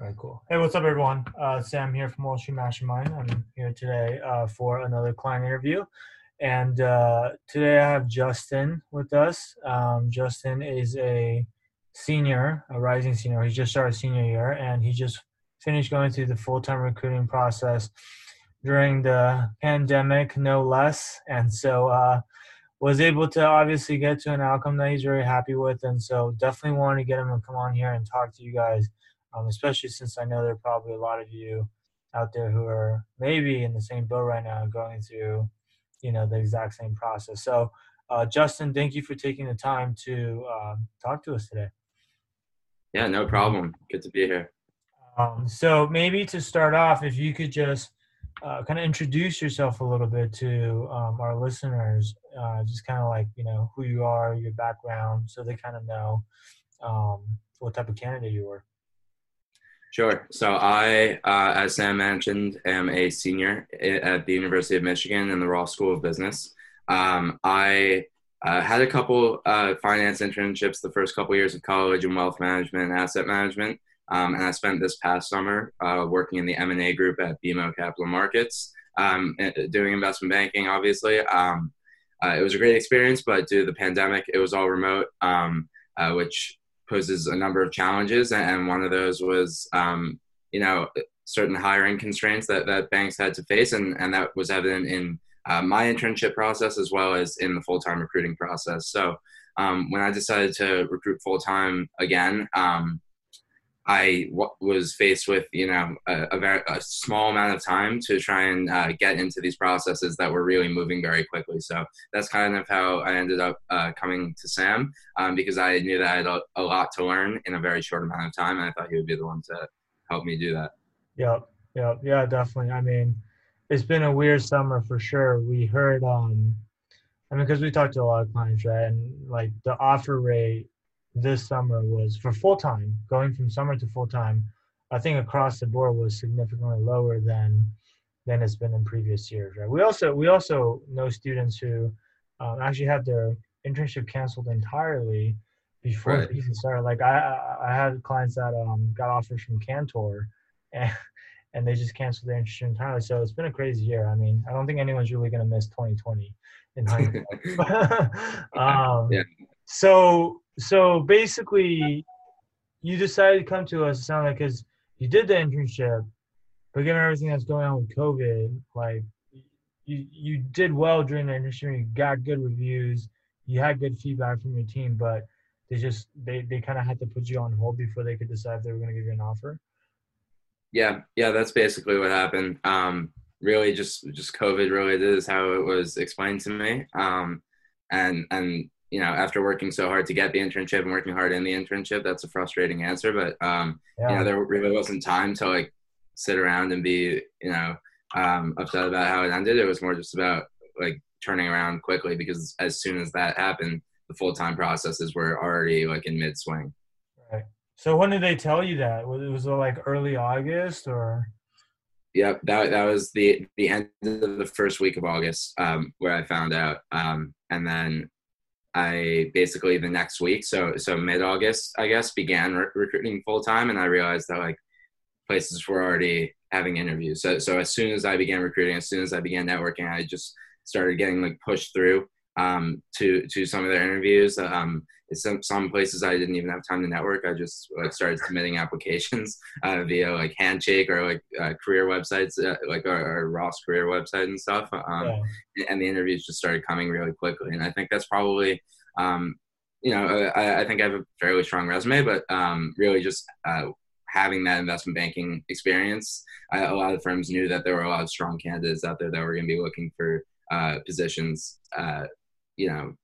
All right, cool. Hey, what's up, everyone? Uh, Sam here from Wall Street Mastermind. I'm here today uh, for another client interview. And uh, today I have Justin with us. Um, Justin is a senior, a rising senior. He just started senior year, and he just finished going through the full-time recruiting process during the pandemic, no less. And so uh, was able to obviously get to an outcome that he's very happy with. And so definitely wanted to get him to come on here and talk to you guys um, especially since I know there are probably a lot of you out there who are maybe in the same boat right now, going through, you know, the exact same process. So, uh, Justin, thank you for taking the time to uh, talk to us today. Yeah, no problem. Good to be here. Um, so maybe to start off, if you could just uh, kind of introduce yourself a little bit to um, our listeners, uh, just kind of like you know who you are, your background, so they kind of know um, what type of candidate you were. Sure. So I, uh, as Sam mentioned, am a senior at the University of Michigan in the Ross School of Business. Um, I uh, had a couple uh, finance internships the first couple years of college in wealth management and asset management, um, and I spent this past summer uh, working in the M and A group at BMO Capital Markets, um, doing investment banking. Obviously, um, uh, it was a great experience, but due to the pandemic, it was all remote, um, uh, which poses a number of challenges, and one of those was, um, you know, certain hiring constraints that, that banks had to face, and, and that was evident in uh, my internship process as well as in the full time recruiting process. So um, when I decided to recruit full time again, um, I w- was faced with you know a, a, very a small amount of time to try and uh, get into these processes that were really moving very quickly. So that's kind of how I ended up uh, coming to Sam um, because I knew that I had a, a, lot to learn in a very short amount of time, and I thought he would be the one to help me do that. Yep, yep, yeah, definitely. I mean, it's been a weird summer for sure. We heard, um, I mean, because we talked to a lot of clients, right, and like the offer rate this summer was for full time, going from summer to full time. I think across the board was significantly lower than than it's been in previous years. Right. We also we also know students who um, actually had their internship canceled entirely before right. the season started. Like I I had clients that um, got offers from Cantor, and and they just canceled their internship entirely. So it's been a crazy year. I mean, I don't think anyone's really going to miss 2020 in hindsight. um, yeah. So so basically, you decided to come to us. It sounded like because you did the internship, but given everything that's going on with COVID, like you you did well during the internship. You got good reviews. You had good feedback from your team, but they just they they kind of had to put you on hold before they could decide if they were going to give you an offer. Yeah, yeah, that's basically what happened. Um, really, just just COVID related is how it was explained to me. Um, and and you know, after working so hard to get the internship and working hard in the internship, that's a frustrating answer. But um, yeah. you know, there really wasn't time to like sit around and be, you know, um, upset about how it ended. It was more just about like turning around quickly because as soon as that happened, the full time processes were already like in mid swing. Right. So when did they tell you that? Was it was like early August or? Yep, that that was the the end of the first week of August um, where I found out, um, and then I basically the next week, so so mid August, I guess, began re- recruiting full time, and I realized that like places were already having interviews. So so as soon as I began recruiting, as soon as I began networking, I just started getting like pushed through um, to to some of their interviews. Um, some some places I didn't even have time to network. I just like started submitting applications uh, via like Handshake or like uh, career websites, uh, like our, our, Ross career website and stuff. Um, yeah. And the interviews just started coming really quickly. And I think that's probably, um, you know, I, I, think I have a fairly strong resume, but um, really just uh, having that investment banking experience, I, a lot of firms knew that there were a lot of strong candidates out there that were going to be looking for uh, positions, uh, you know,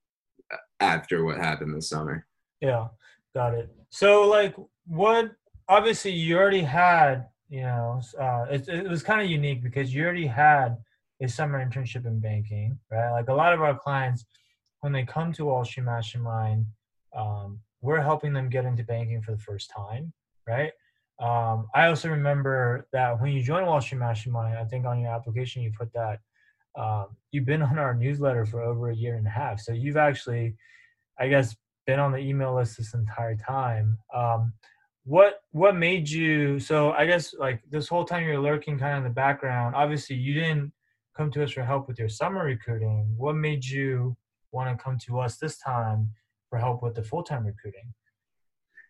after what happened this summer. Yeah, got it. So, like, what? Obviously, you already had, you know, uh, it, it was kind of unique because you already had a summer internship in banking, right? Like a lot of our clients, when they come to Wall Street Mastermind, um, we're helping them get into banking for the first time, right? Um, I also remember that when you join Wall Street Mastermind, I think on your application you put that um, you've been on our newsletter for over a year and a half. So you've actually, I guess, been on the email list this entire time. Um, what what made you so i guess like this whole time you're lurking kind of in the background obviously you didn't come to us for help with your summer recruiting what made you want to come to us this time for help with the full-time recruiting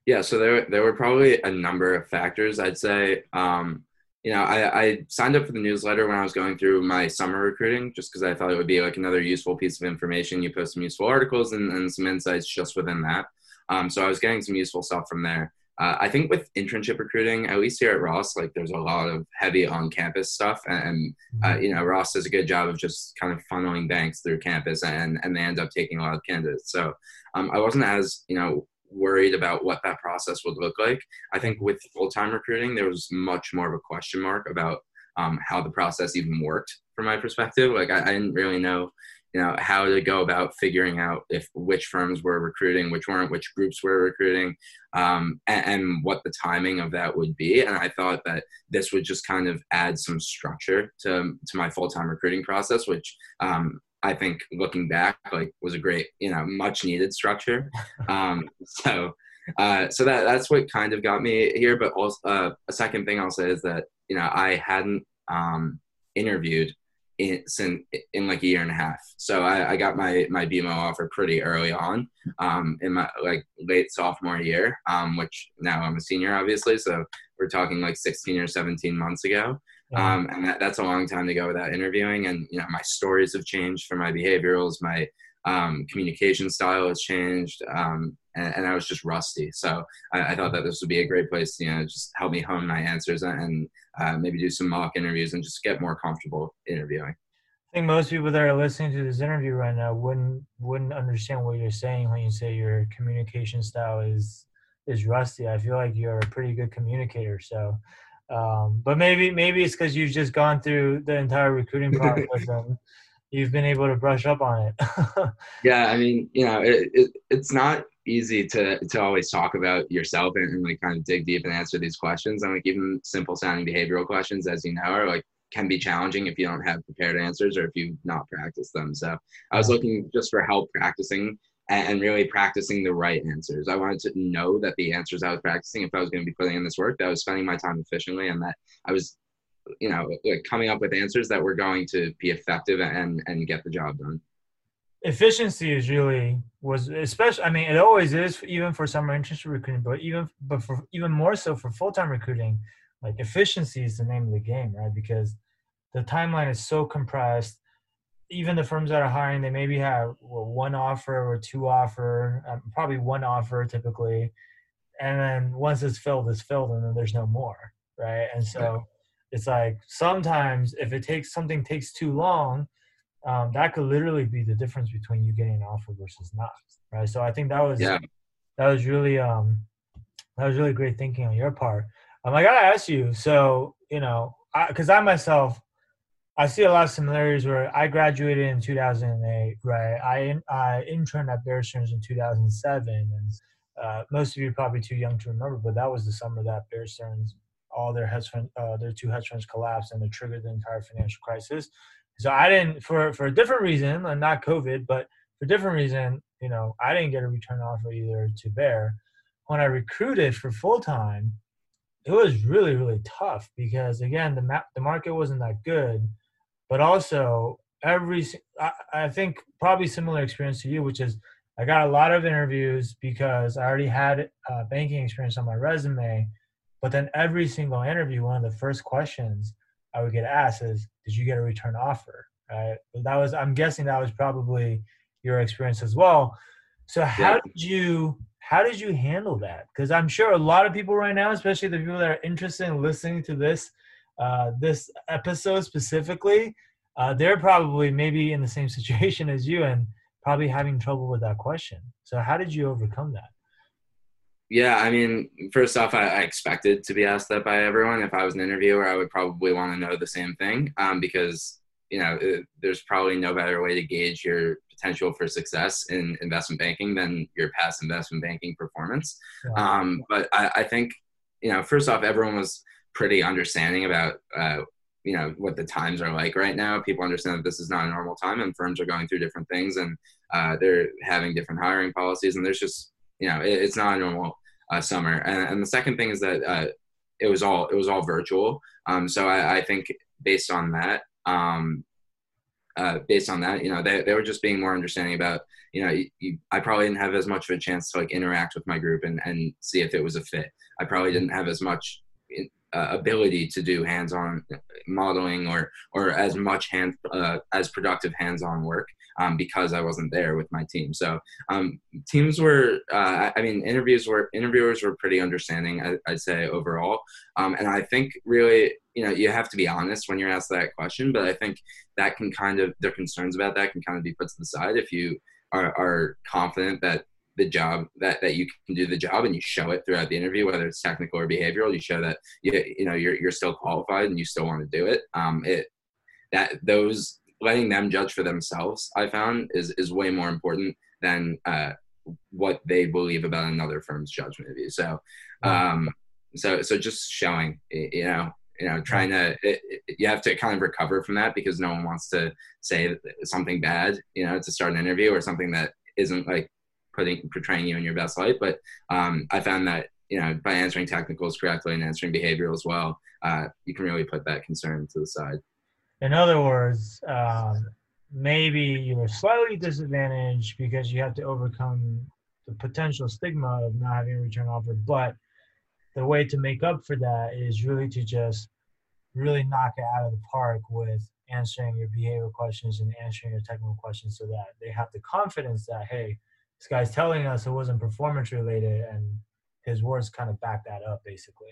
yeah so there there were probably a number of factors i'd say um, you know I, I signed up for the newsletter when i was going through my summer recruiting just because i thought it would be like another useful piece of information you post some useful articles and, and some insights just within that um, so i was getting some useful stuff from there uh, I think with internship recruiting, at least here at Ross, like there's a lot of heavy on campus stuff, and uh, mm-hmm. you know Ross does a good job of just kind of funneling banks through campus, and and they end up taking a lot of candidates. So um, I wasn't as you know worried about what that process would look like. I think with full time recruiting, there was much more of a question mark about um, how the process even worked from my perspective. Like I, I didn't really know you know how to go about figuring out if which firms were recruiting which weren't which groups were recruiting um, and, and, what the timing of that would be and i thought that this would just kind of add some structure to, to my full-time recruiting process which um, i think looking back like was a great you know much needed structure um, so uh, so that that's what kind of got me here but also uh, a second thing i'll say is that you know i hadn't um, interviewed in, in, in like a year and a half. So I, I got my my BMO offer pretty early on, um, in my like late sophomore year, um, which now I'm a senior, obviously. So we're talking like 16 or 17 months ago. Um, and that, that's a long time to go without interviewing. And you know, my stories have changed for my behaviorals. My um, communication style has changed, um, and, and, I was just rusty. So I, I, thought that this would be a great place to you know just help me hone my answers and uh, maybe do some mock interviews and just get more comfortable interviewing. I think most people that are listening to this interview right now wouldn't wouldn't understand what you're saying when you say your communication style is is rusty. I feel like you're a pretty good communicator. So, um, but maybe maybe it's because you've just gone through the entire recruiting process and you've been able to brush up on it. yeah, I mean, you know, it, it, it's not easy to to always talk about yourself and, and, like kind of dig deep and answer these questions. And like even simple sounding behavioral questions, as you know, are like can be challenging if you don't have prepared answers or if you've not practiced them. So I was looking just for help practicing and really practicing the right answers. I wanted to know that the answers I was practicing, if I was going to be putting in this work, that I was spending my time efficiently and that I was you know like coming up with answers that were going to be effective and and get the job done efficiency is really was especially i mean it always is even for summer internship recruiting but even but for even more so for full-time recruiting like efficiency is the name of the game right because the timeline is so compressed even the firms that are hiring they maybe have well, one offer or two offer um, probably one offer typically. And then once it's filled it's filled and then there's no more right? And so it's like sometimes if it takes something takes too long um, that could literally be the difference between you getting an offer versus not right? So i think that was yeah. that was really um that was really great thinking on your part. Um, i gotta ask you so you know because I, I myself I see a lot of similarities where I graduated in 2008, right? I, I interned at Bear Stearns in 2007, and uh, most of you are probably too young to remember, but that was the summer that Bear Stearns all their hedge fund, uh, their two hedge funds collapsed and it triggered the entire financial crisis. So I didn't, for for a different reason, and not COVID, but for a different reason, you know, I didn't get a return offer either to Bear. When I recruited for full time, it was really really tough because again the ma- the market wasn't that good, but also every I, I think probably similar experience to you, which is I got a lot of interviews because I already had uh, banking experience on my resume but then every single interview, one of the first questions I would get asked is, "Did you get a return offer?" Right. That was, I'm guessing, that was probably your experience as well. So how yeah. did you how did you handle that? Because I'm sure a lot of people right now, especially the people that are interested in listening to this uh, this episode specifically, uh, they're probably maybe in the same situation as you and probably having trouble with that question. So how did you overcome that? Yeah, I mean, first off, I, I, expected to be asked that by everyone. If I was an interviewer, I would probably want to know the same thing um, because you know it, there's probably no better way to gauge your potential for success in investment banking than your past investment banking performance. Um, but I, I, think you know, first off, everyone was pretty understanding about. Uh, you know what the times are like right now. People understand that this is not a normal time, and firms are going through different things, and uh, they're having different hiring policies, and there's just you know, it, it's not a normal uh, summer. And, and, the second thing is that uh, it was all it was all virtual. Um, so I, I, think based on that, um, uh, based on that, you know, they, they were just being more understanding about, you know, you, you, I probably didn't have as much of a chance to like interact with my group and, and see if it was a fit. I probably didn't have as much uh, ability to do hands-on modeling or or as much hand uh, as productive hands-on work um, because I wasn't there with my team. So um, teams were, uh, I mean, interviews were interviewers were pretty understanding. I, would say overall, um, and I think really, you know, you have to be honest when you're asked that question. But I think that can kind of their concerns about that can kind of be put to the side if you are, are confident that the job that, that you can do the job and you show it throughout the interview whether it's technical or behavioral you show that you, you know you're, you're still qualified and you still want to do it. Um, it that those letting them judge for themselves i found is is way more important than uh, what they believe about another firm's judgment of you. So um so so just showing you know you know trying to it, it, you have to kind of recover from that because no one wants to say something bad you know to start an interview or something that isn't like putting portraying you in your best light. But um, I found that you know by answering technicals correctly and answering behavioral as well, uh, you can really put that concern to the side. In other words, um, maybe you're slightly disadvantaged because you have to overcome the potential stigma of not having a return offer, but the way to make up for that is really to just really knock it out of the park with answering your behavioral questions and answering your technical questions so that they have the confidence that hey this guy's telling us it wasn't performance related and his words kind of back that up basically.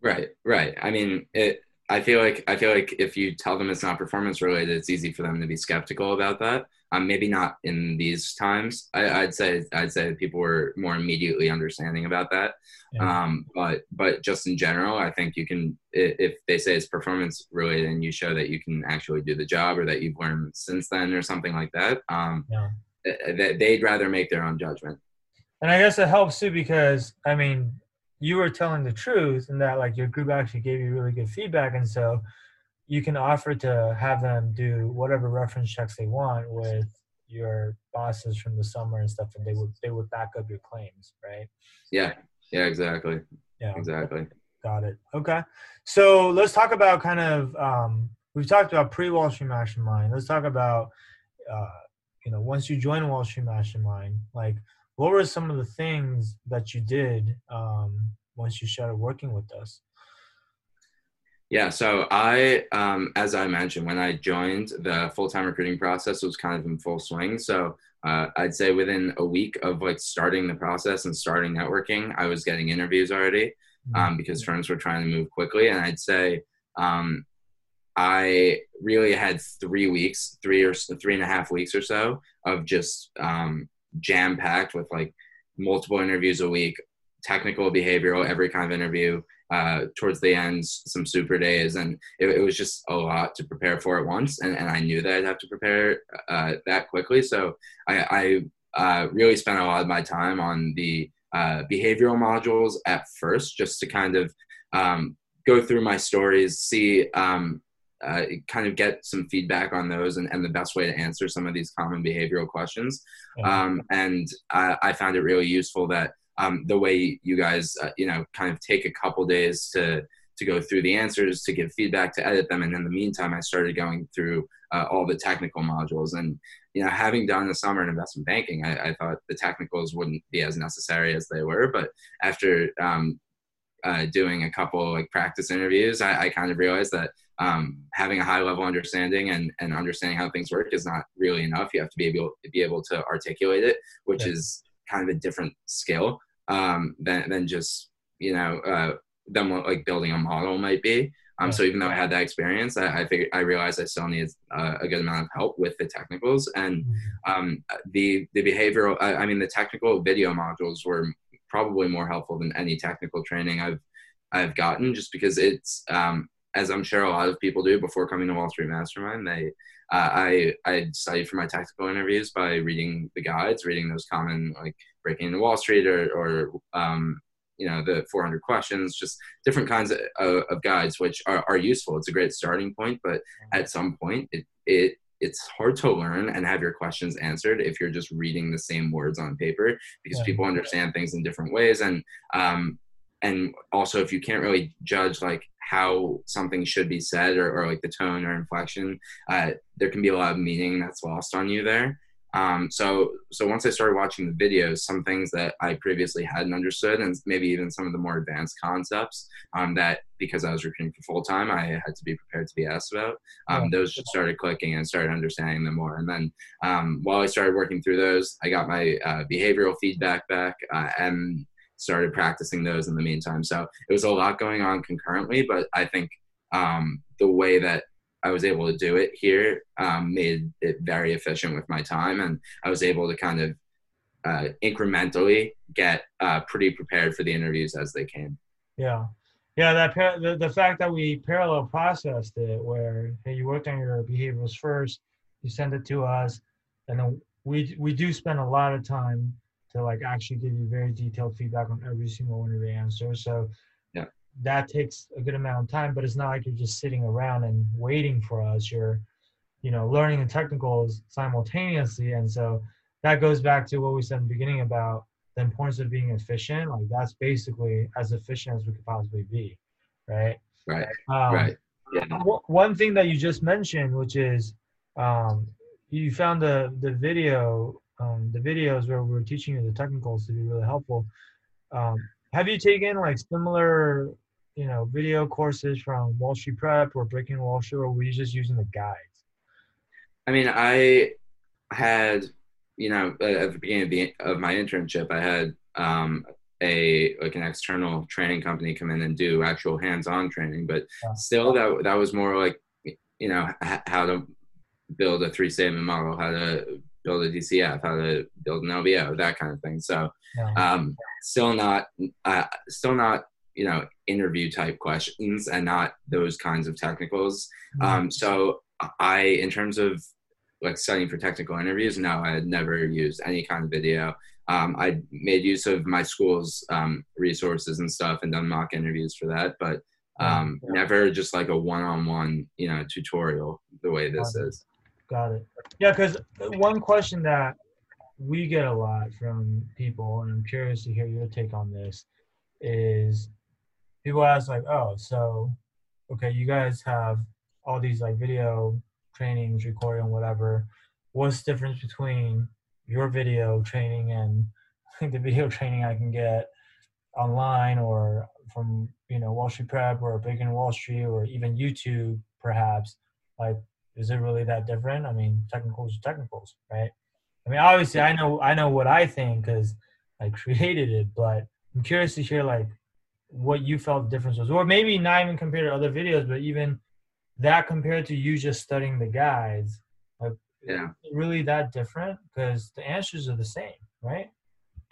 Right right. I mean it i feel like i feel like if you tell them it's not performance related it's easy for them to be skeptical about that. Um, maybe not in these times. I, would say i'd say people were more immediately understanding about that. Yeah. um, but but just in general i think you can if they say it's performance related and you show that you can actually do the job or that you've learned since then or something like that um, yeah that they'd rather make their own judgment. And I guess it helps too because I mean, you were telling the truth and that like your group actually gave you really good feedback, and so you can offer to have them do whatever reference checks they want with your bosses from the summer and stuff, and they would they would back up your claims, right? Yeah. Yeah. Exactly. Yeah. Exactly. Got it. Okay. So let's talk about kind of um, we've talked about pre Wall Street Mastermind. Let's talk about uh, you know once you join wall street mastermind like what were some of the things that you did um, once you started working with us? Yeah so i um, as i mentioned when i joined the full-time recruiting process was kind of in full swing. So uh, i'd say within a week of like starting the process and starting networking i was getting interviews already mm-hmm. um, because firms were trying to move quickly. And i'd say um, I really had three weeks, three or three and a half weeks or so of just um, jam packed with like multiple interviews a week, technical, behavioral, every kind of interview. Uh, towards the end, some super days, and it, it, was just a lot to prepare for at once. And, and I knew that I'd have to prepare uh, that quickly, so I, I uh, really spent a lot of my time on the uh, behavioral modules at first, just to kind of um, go through my stories, see um, uh, kind of get some feedback on those and, and the best way to answer some of these common behavioral questions. Um, and I, I, found it really useful that um, the way you guys, uh, you know, kind of take a couple days to to go through the answers, to give feedback, to edit them, and in the meantime, I started going through uh, all the technical modules. And you know, having done the summer in investment banking, I, I, thought the technicals wouldn't be as necessary as they were. But after um, uh, doing a couple like practice interviews, I, I kind of realized that um, having a high level understanding and, and understanding how things work is not really enough. You have to be able to be able to articulate it, which yeah. is kind of a different skill um, than, than just, you know, uh, than what like building a model might be. Um, so even though I had that experience, I, I figured I realized I still needed uh, a good amount of help with the technicals and mm-hmm. um, the the behavioral. I, I, mean, the technical video modules were probably more helpful than any technical training I've I've gotten, just because it's um, as I'm sure a lot of people do before coming to Wall Street Mastermind, they uh, I I studied for my tactical interviews by reading the guides, reading those common like breaking into Wall Street or or um, you know the 400 questions, just different kinds of, of, guides which are, are useful. It's a great starting point, but at some point it it it's hard to learn and have your questions answered if you're just reading the same words on paper because people understand things in different ways. And um, and also if you can't really judge like how something should be said or, or like the tone or inflection uh, there can be a lot of meaning that's lost on you there um, so so once I started watching the videos, some things that I previously hadn't understood, and maybe even some of the more advanced concepts um, that because I was recruiting for full time, I had to be prepared to be asked about. Um, those just started clicking and started understanding them more. And then um, while I started working through those, I got my uh, behavioral feedback back uh, and started practicing those in the meantime. So it was a lot going on concurrently, but I think um, the way that I was able to do it here um, made it very efficient with my time, and I was able to kind of uh, incrementally get uh, pretty prepared for the interviews as they came. Yeah, yeah. That par- the, the fact that we parallel processed it, where hey, you worked on your behaviors first, you send it to us, and then we we do spend a lot of time to like actually give you very detailed feedback on every single one of the answers. So yeah. that takes a good amount of time, but it's not like you're just sitting around and waiting for us. You're, you know, learning the technicals simultaneously. And so that goes back to what we said in the beginning about the importance of being efficient. Like that's basically as efficient as we could possibly be. Right. Right. Um, right. Yeah. One thing that you just mentioned, which is um, you found the, the video, um, the videos where we are teaching you the technicals to be really helpful. Um, have you taken like similar you know, video courses from Wall Street Prep or Breaking Wall Street, or were you just using the guides? I mean, I had, you know, at the beginning of, the, of my internship, I had um, a like an external training company come in and do actual hands-on training, but yeah. still, that that was more like, you know, how to build a three-statement model, how to build a DCF, how to build an LBO, that kind of thing. So, um, still not, uh, still not you know interview type questions and not those kinds of technicals mm-hmm. um, so i in terms of like studying for technical interviews no i had never used any kind of video um, i made use of my school's um, resources and stuff and done mock interviews for that but um, yeah. never just like a one-on-one you know tutorial the way this is got it yeah because one question that we get a lot from people and i'm curious to hear your take on this is people ask like, oh, so okay, you guys have all these like video trainings, recording, whatever. What's the difference between your video training and the video training I can get online or from you know Wall Street Prep or Breaking Wall Street or even YouTube perhaps? Like, is it really that different? I mean, technicals are technicals, right? I mean, obviously, I know I know what I think because I created it, but I'm curious to hear like what you felt the difference was, or maybe not even compared to other videos, but even that compared to you just studying the guides. Like, yeah, really that different because the answers are the same, right?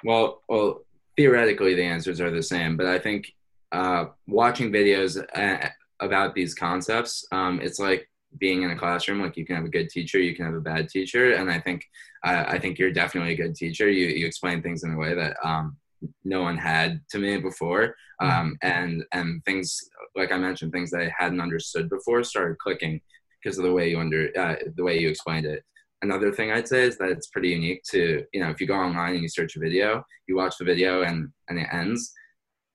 Well, well, theoretically the answers are the same, but I think uh, watching videos uh, about these concepts, um, it's like being in a classroom. Like you can have a good teacher, you can have a bad teacher, and I think uh, I think you're definitely a good teacher. You you explain things in a way that um, no one had to me before hmm. um, and and things like i mentioned things that i hadn't understood before started clicking because of the way you under uh, the way you explained it another thing i'd say is that it's pretty unique to you know if you go online and you search a video you watch the video and and it ends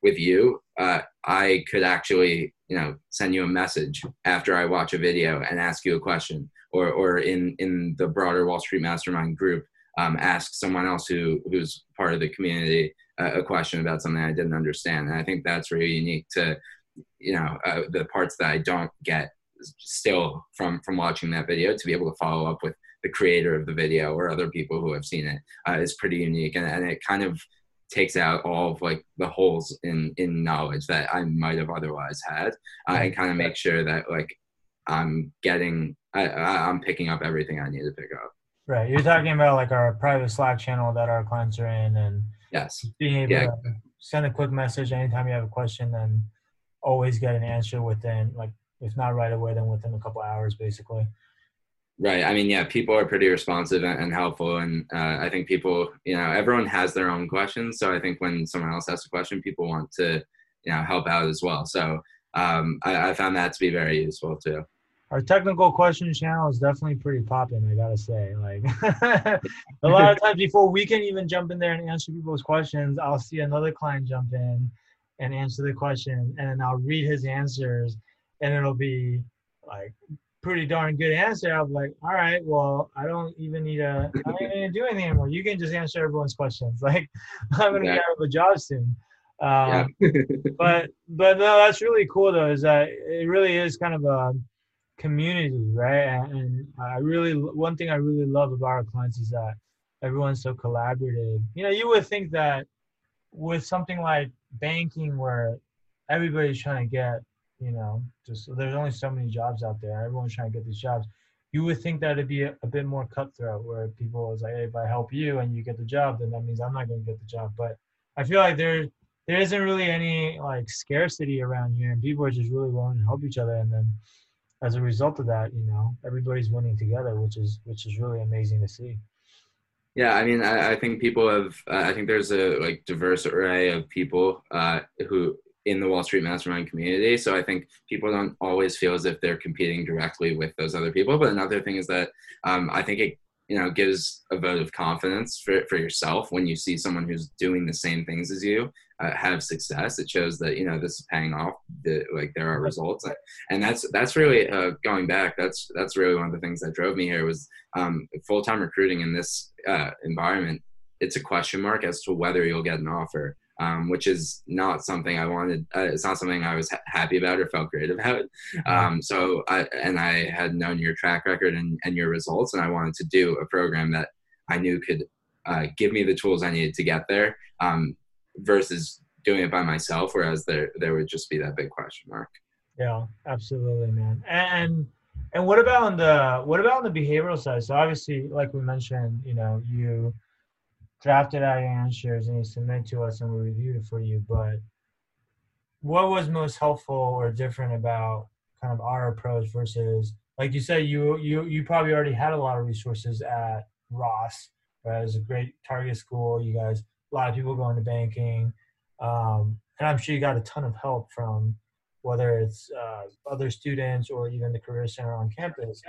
with you uh, i could actually you know send you a message after i watch a video and ask you a question. Or or in in the broader wall street mastermind group um, ask someone else who who's part of the community a question about something I didn't understand. And I think that's really unique to, you know, uh, the parts that I don't get still from from watching that video. To be able to follow up with the creator of the video or other people who have seen it uh, is pretty unique, and, and it kind of takes out all of like the holes in in knowledge that I might have otherwise had, uh, and kind of make sure that like I'm getting I, I'm picking up everything I need to pick up. Right. You're talking about like our private Slack channel that our clients are in and Yes. Being able yeah. to send a quick message anytime you have a question and always get an answer within like if not right away then within a couple hours basically. Right. I mean, yeah, people are pretty responsive and, and helpful, and uh, I think people, you know, everyone has their own questions. So I think when someone else asks a question, people want to, you know, help out as well. So um, I, I found that to be very useful too. our technical questions channel is definitely pretty popping. I gotta say, like a lot of times before we can even jump in there and answer people's questions, I'll see another client jump in and answer the question, and then I'll read his answers, and it'll be like pretty darn good answer. I'm like, all right, well, I don't even need a, I don't even need to do anything anymore. You can just answer everyone's questions. Like, I'm gonna yeah. get out of a job soon. Um, yeah. but but no, that's really cool though. Is that it really is kind of a community, right? And I really one thing I really love about our clients is that everyone's so collaborative. You know, you would think that with something like banking, where everybody's trying to get you know, just there's only so many jobs out there. Everyone's trying to get these jobs. You would think that it'd be a, a bit more cutthroat, where people was like, hey, if I help you and you get the job, then that means I'm not going to get the job. But I feel like there there isn't really any like scarcity around here, and people are just really willing to help each other. And then as a result of that, you know, everybody's winning together, which is which is really amazing to see. Yeah, I mean, I, I think people have. Uh, I think there's a like diverse array of people uh, who in the Wall Street Mastermind community. So I think people don't always feel as if they're competing directly with those other people. But another thing is that um, I think it you know gives a vote of confidence for, for yourself when you see someone who's doing the same things as you uh, have success it shows that you know this is paying off like there are results and that's that's really uh, going back that's that's really one of the things that drove me here was um, full-time recruiting in this uh, environment it's a question mark as to whether you'll get an offer um, which is not something I wanted. Uh, it's not something I was ha- happy about or felt great about. Mm-hmm. Um, so I and I had known your track record and, and your results, and I wanted to do a program that I knew could uh, give me the tools I needed to get there, um, versus doing it by myself. Whereas there there would just be that big question mark. Yeah, absolutely, man. And and what about on the what about on the behavioral side? So obviously, like we mentioned, you know, you drafted out your answers and you submit to us and we review it for you. But what was most helpful or different about kind of our approach versus, like you said, you you you probably already had a lot of resources at Ross. Right? It was a great target school. You guys, a lot of people going to banking, um, and I'm sure you got a ton of help from whether it's uh, other students or even the career center on campus.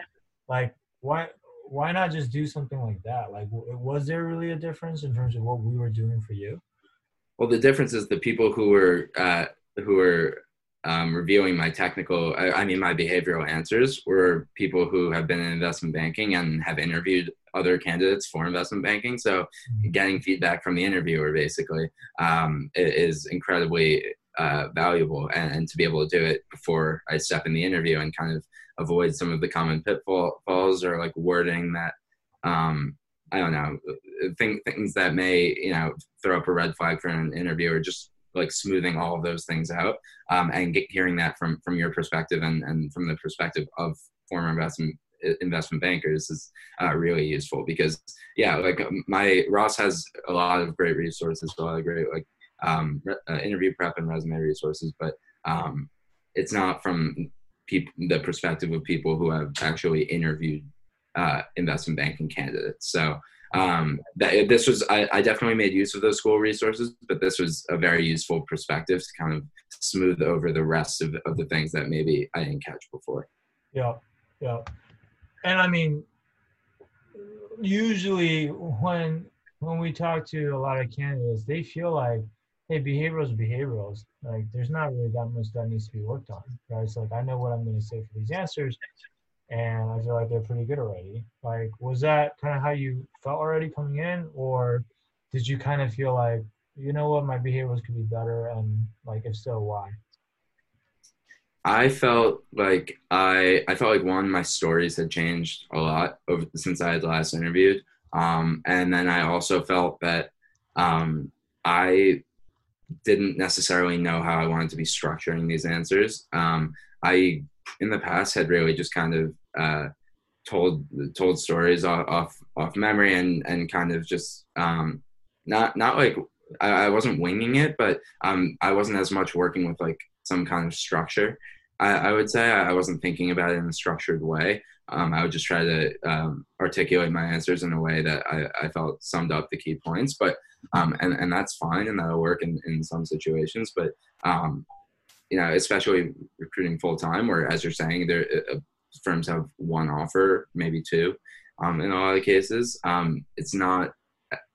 Like, why why not just do something like that? Like, was there really a difference in terms of what we were doing for you? Well, the difference is the people who were uh, who were um, reviewing my technical, I, I, mean, my behavioral answers were people who have been in investment banking and have interviewed other candidates for investment banking. So, mm-hmm. getting feedback from the interviewer basically um, is incredibly uh, valuable, and, and to be able to do it before I step in the interview and kind of avoid some of the common pitfalls or like wording that um, I don't know think, things that may you know throw up a red flag for an interview or just like smoothing all of those things out um, and get, hearing that from from your perspective and, and from the perspective of former investment investment bankers is uh, really useful because yeah like my ross has a lot of great resources a lot of great like um, uh, interview prep and resume resources but um, it's not from people the perspective of people who have actually interviewed uh, investment banking candidates. So um, that this was I, I, definitely made use of those school resources, but this was a very useful perspective to kind of smooth over the rest of, of the things that maybe I didn't catch before. Yeah, yeah, and I mean, usually when when we talk to a lot of candidates, they feel like hey, behaviorals behaviorals. Like there's not really that much that needs to be worked on, right? It's like I know what I'm going to say for these answers, and I feel like they're pretty good already. Like, was that kind of how you felt already coming in, or did you kind of feel like, you know what, my behaviors could be better, and like if so, why? I felt like I I felt like one my stories had changed a lot over since I had last interviewed, um, and then I also felt that um, I didn't necessarily know how I wanted to be structuring these answers. Um, I, in the past, had really just kind of uh, told told stories off, off, memory and and kind of just um, not not like I, I, wasn't winging it, but um, I wasn't as much working with like some kind of structure. I, I would say I wasn't thinking about it in a structured way. Um, I would just try to um, articulate my answers in a way that I, I, felt summed up the key points. But um, and and that's fine, and that'll work in, in some situations. But um, you know, especially recruiting full time, where as you're saying, there a firms have one offer, maybe two, um, in a lot of cases. Um, it's not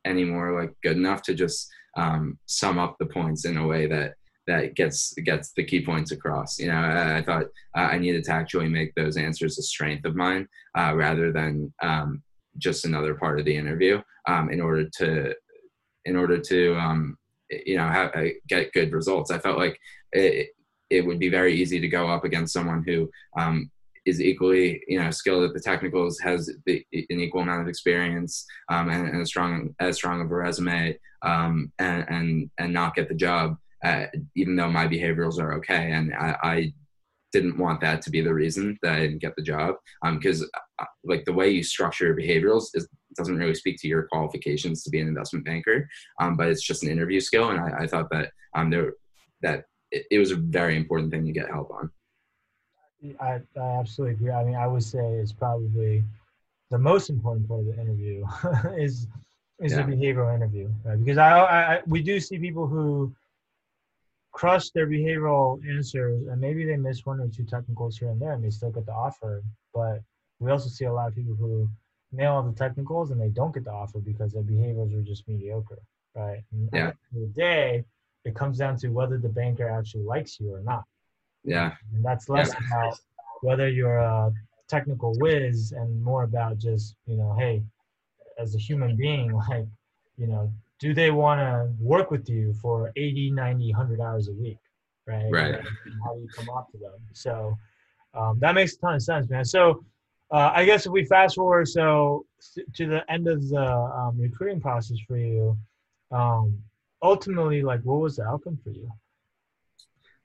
anymore like good enough to just um, sum up the points in a way that that gets gets the key points across. You know, I, I thought uh, I needed to actually make those answers a strength of mine uh, rather than um, just another part of the interview um, in order to in order to um, you know have, uh, get good results. I felt like it, it would be very easy to go up against someone who um, is equally you know skilled at the technicals, has the, an equal amount of experience, um, and, and, a strong as strong of a resume, um, and and and not get the job, uh, even though my behaviorals are okay. And I, I, didn't want that to be the reason that I didn't get the job, because um, uh, like the way you structure your behaviorals is doesn't really speak to your qualifications to be an investment banker, um, but it's just an interview skill. And I, I thought that um, there that it, it was a very important thing to get help on. I, I absolutely agree. I mean, I would say it's probably the most important part of the interview is is yeah. the behavioral interview, right? Because I, I we do see people who crush their behavioral answers and maybe they miss one or two technicals here and there and they still get the offer. But we also see a lot of people who nail all the technicals and they don't get the offer because their behaviors are just mediocre, right? And yeah. At the, the day, it comes down to whether the banker actually likes you or not. Yeah. And that's less yeah. about whether you're a technical whiz and more about just, you know, hey, as a human being, like, you know, do they want to work with you for 80, 90, 100 hours a week? Right. Right. And how do you come off to them? So um, that makes a ton of sense, man. So uh, I guess if we fast forward so to the end of the um, recruiting process for you, um, ultimately, like, what was the outcome for you?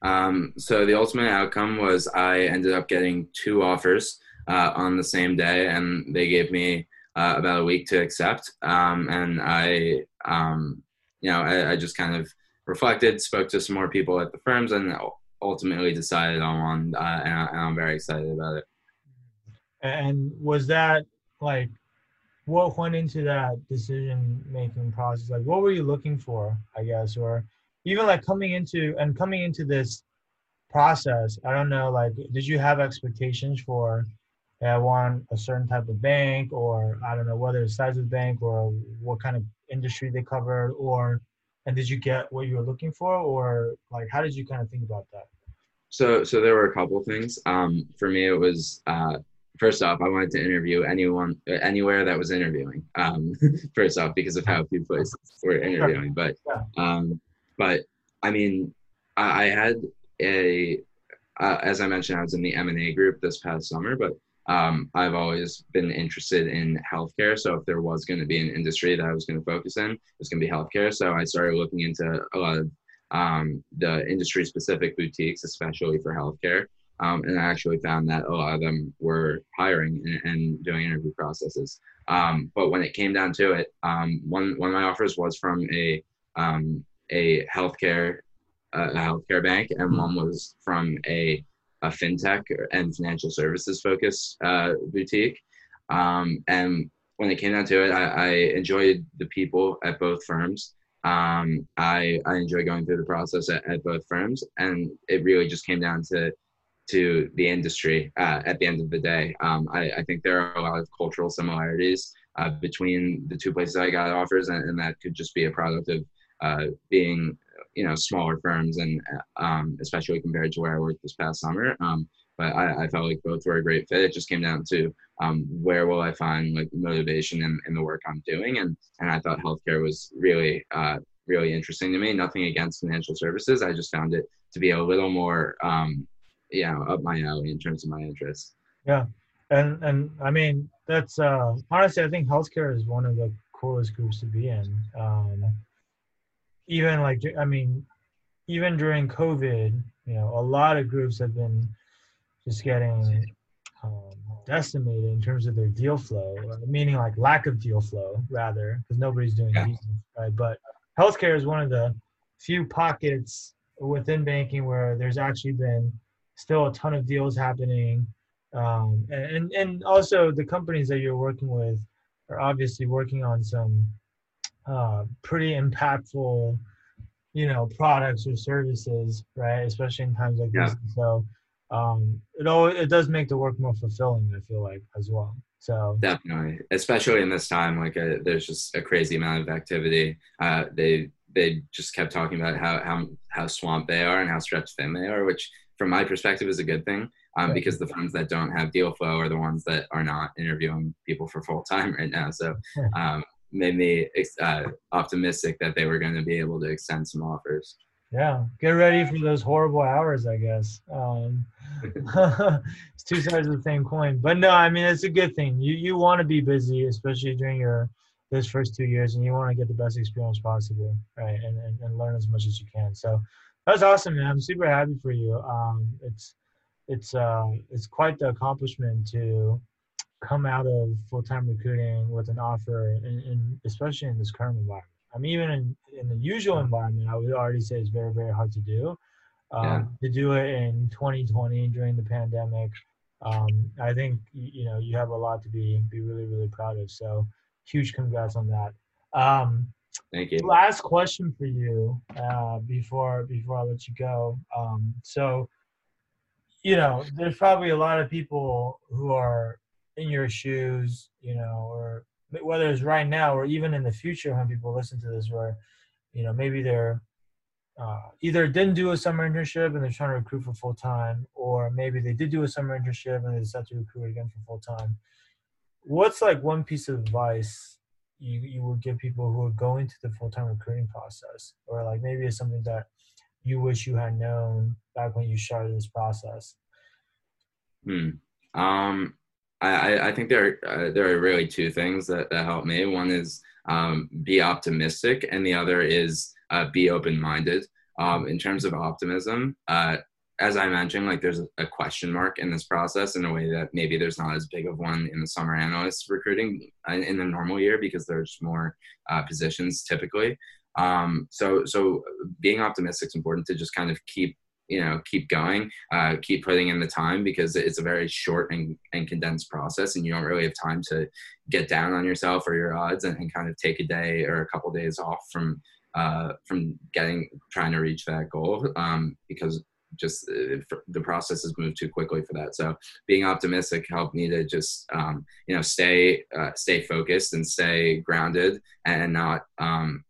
Um, so the ultimate outcome was I ended up getting two offers uh, on the same day, and they gave me uh, about a week to accept. Um, and I, um, you know, I, I, just kind of reflected, spoke to some more people at the firms, and ultimately decided on one. Uh, and, I, am very excited about it. And was that like what went into that decision making process? Like, what were you looking for? I guess, or even like coming into and coming into this process i don't know like did you have expectations for I want a certain type of bank or i don't know whether it's size of the bank or what kind of industry they covered or and did you get what you were looking for or like how did you kind of think about that? So so there were a couple things. Um for me it was uh first off, I wanted to interview anyone anywhere that was interviewing. Um, first off, because of how few places were interviewing, but um, but I mean, I, I had a, uh, as I mentioned, I was in the M and A group this past summer, but um, I've always been interested in healthcare. So if there was going to be an industry that I was going to focus in, it was going to be healthcare. So I started looking into a lot of um, the industry specific boutiques, especially for healthcare. Um, and I actually found that a lot of them were hiring and, and doing interview processes. Um, but when it came down to it, um, one one of my offers was from a um, a healthcare a healthcare bank, and one was from a a fintech and financial services focused uh, boutique. Um, and when it came down to it, I, I enjoyed the people at both firms. Um, I I enjoy going through the process at, at both firms, and it really just came down to to the industry uh, at the end of the day. Um, I, I, think there are a lot of cultural similarities uh, between the two places I got offers, and, and, that could just be a product of uh, being you know smaller firms and um, especially compared to where I worked this past summer. Um, but I, I, felt like both were a great fit. It just came down to um, where will I find like motivation in, in, the work I'm doing, and and I thought healthcare was really uh, really interesting to me. Nothing against financial services, I just found it to be a little more um, you know up my alley in terms of my interests. Yeah, and and I mean that's uh, honestly I think healthcare is one of the coolest groups to be in. Um, even like I mean, even during COVID, you know, a lot of groups have been just getting um, decimated in terms of their deal flow, meaning like lack of deal flow rather, because nobody's doing yeah. right? But healthcare is one of the few pockets within banking where there's actually been still a ton of deals happening. Um, and, and also the companies that you're working with are obviously working on some uh, pretty impactful, you know, products or services, right? Especially in times like yeah. this. So um, it always, it does make the work more fulfilling. I feel like as well. So definitely, especially in this time, like a, uh, there's just a crazy amount of activity. Uh, they they just kept talking about how how how swamped they are and how stretched thin they are, which from my perspective is a good thing. Um, because the firms that don't have deal flow are the ones that are not interviewing people for full time right now. So um, made me uh, optimistic that they were going to be able to extend some offers. Yeah, get ready for those horrible hours, I guess. Um, it's two sides of the same coin, but no, I mean it's a good thing. You you want to be busy, especially during your those first two years, and you want to get the best experience possible, right? And, and and learn as much as you can. So that's awesome, man. I'm super happy for you. Um, it's it's uh it's quite the accomplishment to come out of full time recruiting with an offer, and especially in this current environment. I mean, even in, in the usual environment, I would already say it's very, very hard to do. Um, yeah. To do it in 2020 during the pandemic, um, I think you know you have a lot to be be really, really proud of. So, huge congrats on that. Um, Thank you. Last question for you uh, before before I let you go. Um, so, you know, there's probably a lot of people who are in your shoes, you know, or whether it's right now or even in the future when people listen to this, where you know maybe they're uh, either didn't do a summer internship and they're trying to recruit for full time, or maybe they did do a summer internship and they decide to recruit again for full time. What's like one piece of advice you you would give people who are going through the full time recruiting process, or like maybe it's something that you wish you had known back when you started this process? Hmm. Um, I, I think there uh, there are really two things that, that help me. One is um, be optimistic, and the other is uh, be open minded. Um, in terms of optimism, uh, as I mentioned, like there's a question mark in this process in a way that maybe there's not as big of one in the summer analyst recruiting uh, in the normal year because there's more uh, positions typically. Um, so so being optimistic is important to just kind of keep you know keep going uh, keep putting in the time because it's a very short and, and condensed process and you don't really have time to get down on yourself or your odds and, and kind of take a day or a couple days off from uh, from getting trying to reach that goal um, because just uh, the process has moved too quickly for that. So being optimistic helped me to just um, you know stay uh, stay focused and stay grounded and not um,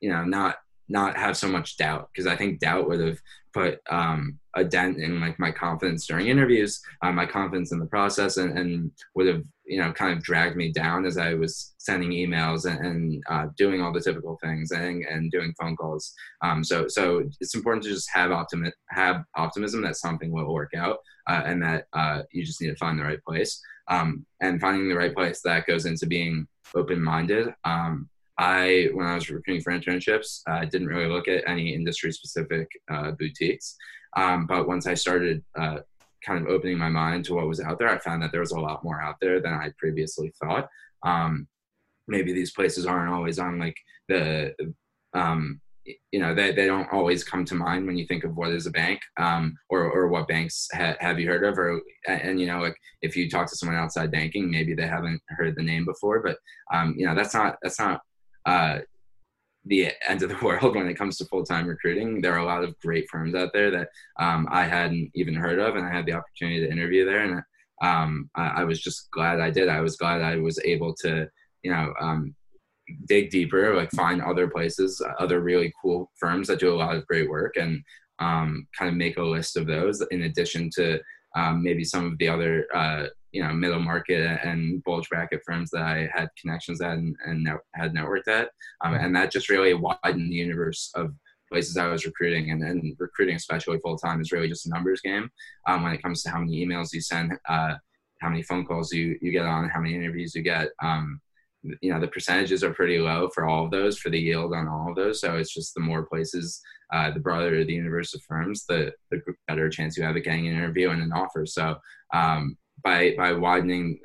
you know not not have so much doubt because I think doubt would have put um, a dent in like my confidence during interviews, uh, my confidence in the process, and, and, would have you know kind of dragged me down as I was sending emails and, and uh, doing all the typical things and, and doing phone calls. Um, so so it's important to just have optimi- have optimism that something will work out uh, and that uh, you just need to find the right place. Um, and finding the right place that goes into being open minded. Um, I, when I was recruiting for internships, I uh, didn't really look at any industry specific uh, boutiques. Um, but once I started uh, kind of opening my mind to what was out there, I found that there was a lot more out there than I previously thought. Um, maybe these places aren't always on like the, um, you know, they, they don't always come to mind when you think of what is a bank um, or, or what banks ha- have you heard of or and you know like if you talk to someone outside banking maybe they haven't heard the name before but um, you know that's not that's not uh, the end of the world when it comes to full-time recruiting. There are a lot of great firms out there that um, I hadn't even heard of, and I had the opportunity to interview there, and um, I, I, was just glad I did. I was glad I was able to, you know, um, dig deeper, like find other places, other really cool firms that do a lot of great work, and um, kind of make a list of those in addition to um, maybe some of the other uh, you know middle market and bulge bracket firms that I had connections at and, and had networked at, um, and that just really widened the universe of places I was recruiting. And then recruiting, especially full time, is really just a numbers game um, when it comes to how many emails you send, uh, how many phone calls you you get on, how many interviews you get. Um, you know the percentages are pretty low for all of those for the yield on all of those so it's just the more places uh, the broader the universe of firms the, the better chance you have of getting an interview and an offer so um, by by widening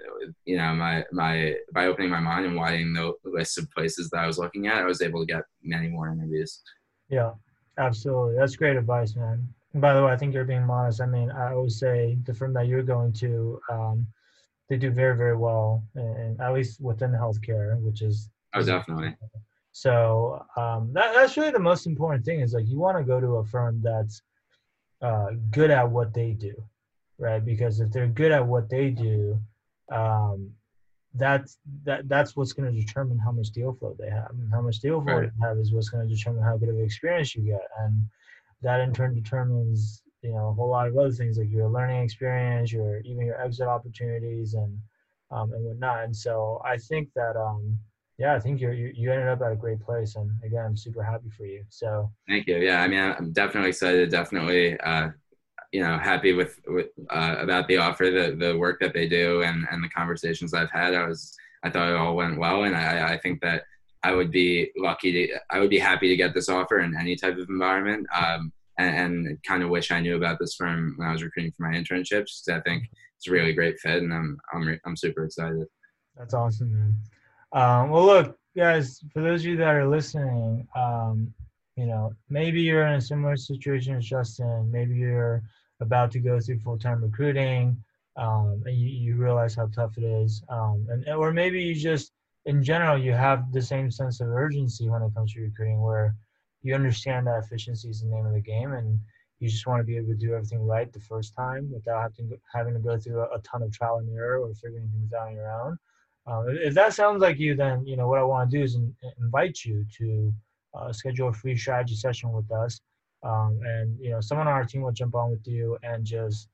you know my my by opening my mind and widening the list of places that I was looking at, I was able to get many more interviews. Yeah, absolutely. That's great advice, man. And by the way, I think you're being modest. I mean, I always say the firm that you're going to, um, they do very very well, and at least within healthcare, which is oh definitely. So um, that, that's really the most important thing is like you want to go to a firm that's uh, good at what they do right? Because if they're good at what they do, um, that's that that's what's going to determine how much deal flow they have. And how much deal flow Right. they have is what's going to determine how good of an experience you get, and that in turn determines you know a whole lot of other things like your learning experience, your even your exit opportunities, and um, and whatnot. And so I think that um, yeah, I think you're, you you ended up at a great place, and again, I'm super happy for you. So Thank you. Yeah, I mean, I'm definitely excited. Definitely, uh, you know, happy with, with uh, about the offer, the the work that they do, and and the conversations I've had. I was, I thought it all went well, and I I think that I would be lucky to, I would be happy to get this offer in any type of environment. Um, and, and kind of wish I knew about this firm when I was recruiting for my internships. 'cause I think it's a really great fit, and I'm I'm re- I'm super excited. That's awesome, man. Um, well, look, guys, for those of you that are listening, um, you know, maybe you're in a similar situation as Justin. Maybe you're about to go through full-time recruiting, um, and you, you realize how tough it is, um, and or maybe you just, in general, you have the same sense of urgency when it comes to recruiting, where you understand that efficiency is the name of the game, and you just want to be able to do everything right the first time without having to, having to go through a, a ton of trial and error or figuring things out on your own. Um, if that sounds like you, then you know what I want to do is in, invite you to uh, schedule a free strategy session with us, um, and you know someone on our team will jump on with you and just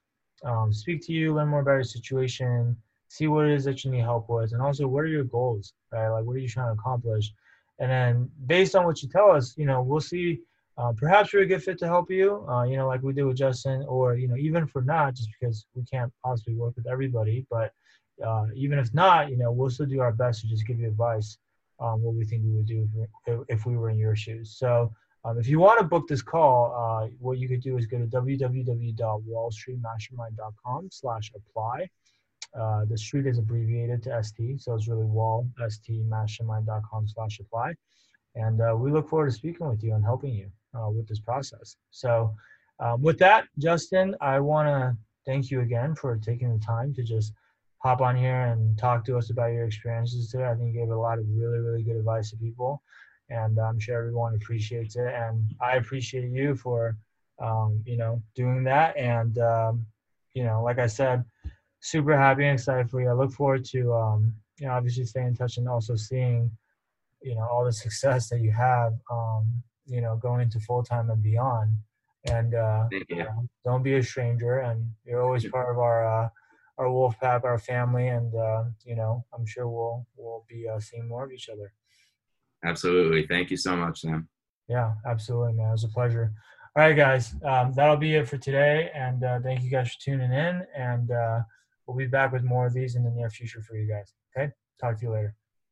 um, speak to you, learn more about your situation, see what it is that you need help with, and also what are your goals, right? Like what are you trying to accomplish, and then based on what you tell us, you know we'll see. Uh, perhaps we're a good fit to help you, uh, you know, like we did with Justin, or you know, even for not, just because we can't possibly work with everybody, but uh, even if not, you know, we'll still do our best to just give you advice on what we think we would do if, if we were in your shoes. So um, if you want to book this call, uh, what you could do is go to www.wallstreetmastermind.com slash apply. Uh, the street is abbreviated to ST, so it's really wall, stmastermind.com slash apply. And uh, we look forward to speaking with you and helping you uh, with this process. So um, with that, Justin, I want to thank you again for taking the time to just hop on here and talk to us about your experiences today. I think you gave a lot of really, really good advice to people, and I'm sure everyone appreciates it. And I appreciate you for, um, you know, doing that. And um, you know, like I said, super happy and excited for you. I look forward to, um, you know, obviously staying in touch and also seeing, you know, all the success that you have, um, you know, going into full time and beyond. And uh, you. know, don't be a stranger, and you're always part of our. Uh, our wolf pack, our family, and uh, you know, I'm sure we'll we'll be uh, seeing more of each other. Absolutely. Thank you so much, Sam. Yeah, absolutely, man. It was a pleasure. All right, guys, um, that'll be it for today, and uh, thank you guys for tuning in. And uh, we'll be back with more of these in the near future for you guys. Okay, talk to you later.